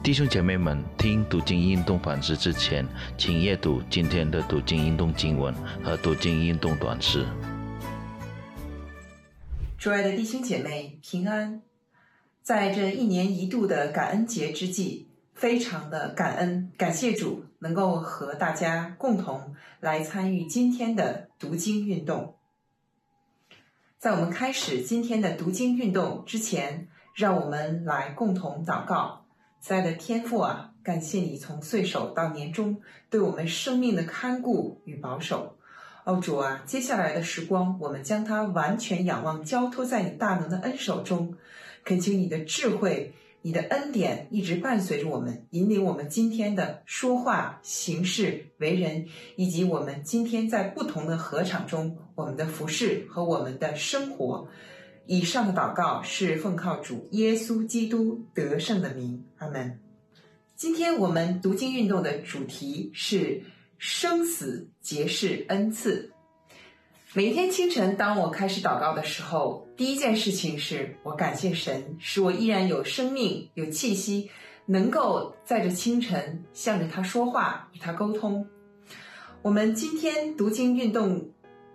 弟兄姐妹们，听读经运动反思之前，请阅读今天的读经运动经文和读经运动短诗。主爱的弟兄姐妹平安，在这一年一度的感恩节之际，非常的感恩，感谢主能够和大家共同来参与今天的读经运动。在我们开始今天的读经运动之前，让我们来共同祷告。亲爱的天父啊，感谢你从岁首到年终对我们生命的看顾与保守。哦，主啊，接下来的时光，我们将它完全仰望，交托在你大能的恩手中。恳请你的智慧、你的恩典一直伴随着我们，引领我们今天的说话、行事、为人，以及我们今天在不同的合场中我们的服饰和我们的生活。以上的祷告是奉靠主耶稣基督得胜的名，阿门。今天我们读经运动的主题是生死结世恩赐。每天清晨，当我开始祷告的时候，第一件事情是我感谢神，使我依然有生命、有气息，能够在这清晨向着他说话，与他沟通。我们今天读经运动。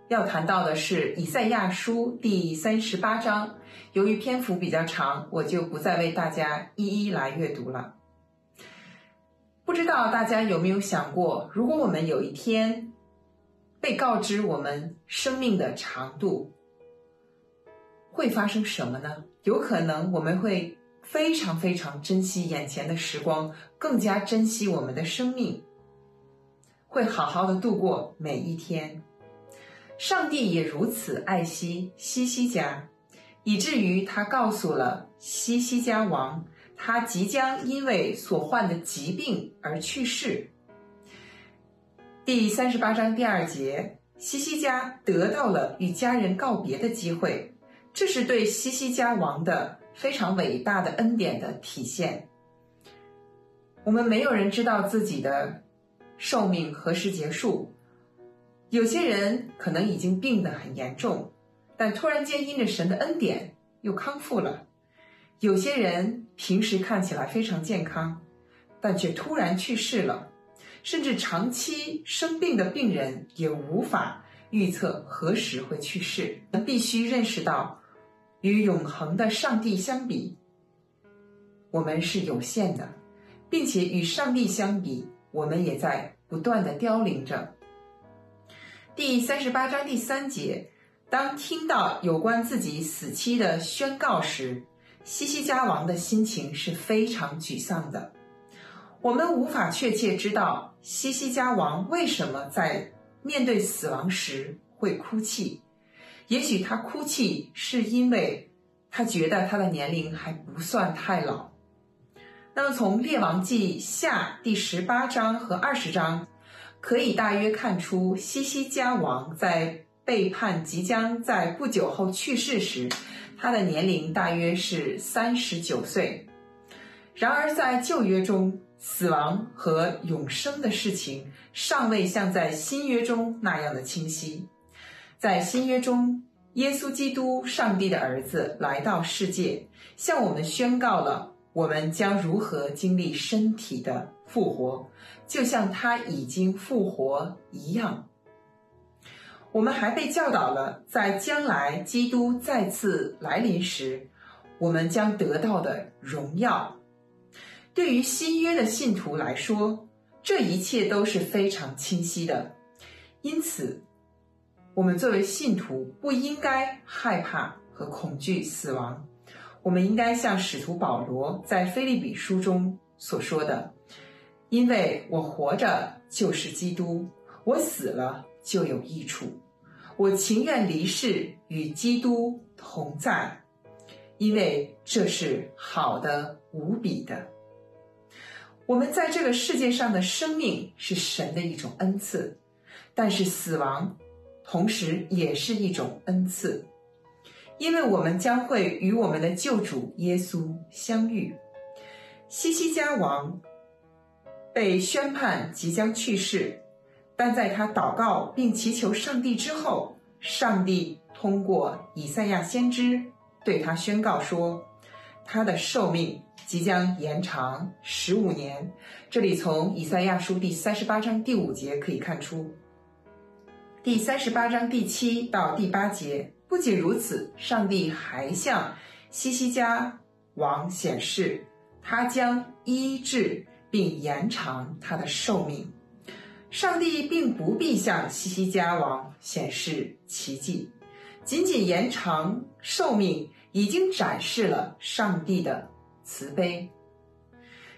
要谈到的是以赛亚书第三十八章，由于篇幅比较长，我就不再为大家一一来阅读了。不知道大家有没有想过，如果我们有一天被告知我们生命的长度，会发生什么呢？有可能我们会非常非常珍惜眼前的时光，更加珍惜我们的生命，会好好的度过每一天。上帝也如此爱惜西西家，以至于他告诉了西西家王，他即将因为所患的疾病而去世。第三十八章第二节，西西家得到了与家人告别的机会，这是对西西家王的非常伟大的恩典的体现。我们没有人知道自己的寿命何时结束。有些人可能已经病得很严重，但突然间因着神的恩典又康复了；有些人平时看起来非常健康，但却突然去世了。甚至长期生病的病人也无法预测何时会去世。我们必须认识到，与永恒的上帝相比，我们是有限的，并且与上帝相比，我们也在不断的凋零着。第三十八章第三节，当听到有关自己死期的宣告时，西西家王的心情是非常沮丧的。我们无法确切知道西西家王为什么在面对死亡时会哭泣。也许他哭泣是因为他觉得他的年龄还不算太老。那么，从列王记下第十八章和二十章。可以大约看出，西西家王在背叛即将在不久后去世时，他的年龄大约是三十九岁。然而，在旧约中，死亡和永生的事情尚未像在新约中那样的清晰。在新约中，耶稣基督，上帝的儿子，来到世界，向我们宣告了。我们将如何经历身体的复活，就像他已经复活一样？我们还被教导了，在将来基督再次来临时，我们将得到的荣耀。对于新约的信徒来说，这一切都是非常清晰的。因此，我们作为信徒不应该害怕和恐惧死亡。我们应该像使徒保罗在菲利比书中所说的：“因为我活着就是基督，我死了就有益处。我情愿离世与基督同在，因为这是好的无比的。我们在这个世界上的生命是神的一种恩赐，但是死亡同时也是一种恩赐。”因为我们将会与我们的救主耶稣相遇。西西家王被宣判即将去世，但在他祷告并祈求上帝之后，上帝通过以赛亚先知对他宣告说：“他的寿命即将延长十五年。这里从以赛亚书第三十八章第五节可以看出，第三十八章第七到第八节。不仅如此，上帝还向西西家王显示，他将医治并延长他的寿命。上帝并不必向西西家王显示奇迹，仅仅延长寿命已经展示了上帝的慈悲。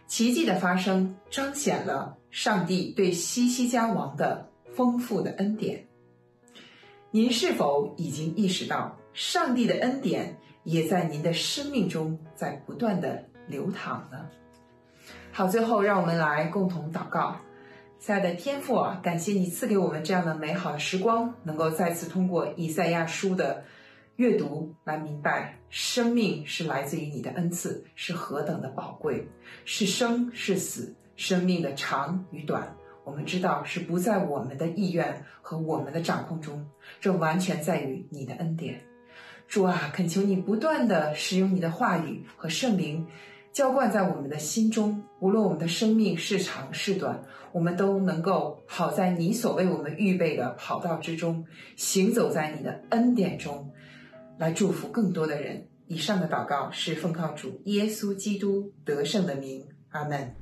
奇迹的发生彰显了上帝对西西家王的丰富的恩典。您是否已经意识到，上帝的恩典也在您的生命中在不断的流淌呢？好，最后让我们来共同祷告。亲爱的天父啊，感谢你赐给我们这样的美好的时光，能够再次通过以赛亚书的阅读来明白，生命是来自于你的恩赐，是何等的宝贵，是生是死，生命的长与短，我们知道是不在我们的意愿和我们的掌控中，这完全在于你的恩典。主啊，恳求你不断的使用你的话语和圣灵。浇灌在我们的心中，无论我们的生命是长是短，我们都能够跑在你所为我们预备的跑道之中，行走在你的恩典中，来祝福更多的人。以上的祷告是奉靠主耶稣基督得胜的名，阿门。